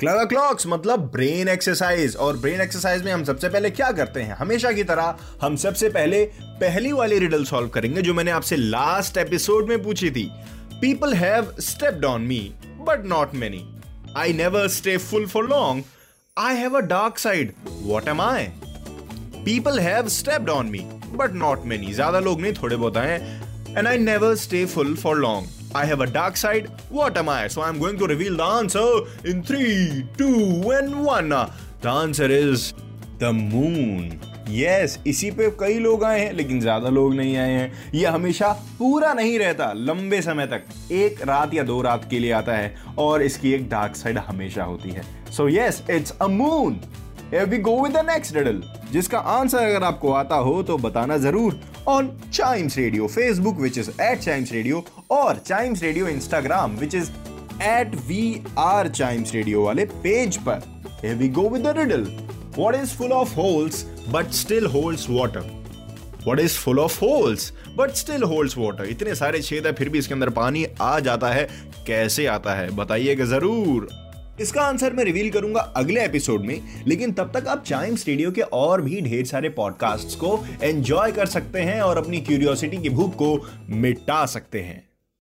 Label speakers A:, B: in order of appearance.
A: Clever clocks मतलब brain exercise और brain exercise में हम सबसे पहले क्या करते हैं? हमेशा की तरह हम सबसे पहले पहली वाली रिडल सॉल्व करेंगे जो मैंने आपसे लास्ट एपिसोड में पूछी थी। People have stepped on me but not many I never stay full for long I have a dark side what am I people have stepped on me but not many ज़्यादा लोग नहीं, थोड़े बहुत आए and I never stay full for long I have a dark side. What am I? So I'm going to reveal the answer in 3, 2, and 1. The answer is the moon. yes, इसी पे कई लोग आए हैं लेकिन ज़्यादा लोग नहीं आए हैं ये हमेशा पूरा नहीं रहता लंबे समय तक एक रात या दो रात के लिए आता है और इसकी एक डार्क साइड हमेशा होती है so yes it's a moon we go with the next riddle जिसका आंसर अगर आपको आता हो तो बताना ज़रूर। On Chimes Radio Facebook which is at Chimes Radio और Chimes Radio Instagram which is at we are Chimes Radio वाले पेज पर। We go with the riddle. What is full of holes, but still holds water? What is full of holes, but still holds इतने सारे छेद है, फिर भी इसके अंदर पानी आ जाता है। कैसे आता है? बताइएगा ज़रूर। इसका आंसर मैं रिवील करूँगा अगले एपिसोड में, लेकिन तब तक आप चाइम्स रेडियो के और भी ढेर सारे पॉडकास्ट को एंजॉय कर सकते हैं और अपनी क्यूरियोसिटी की भूख को मिटा सकते हैं।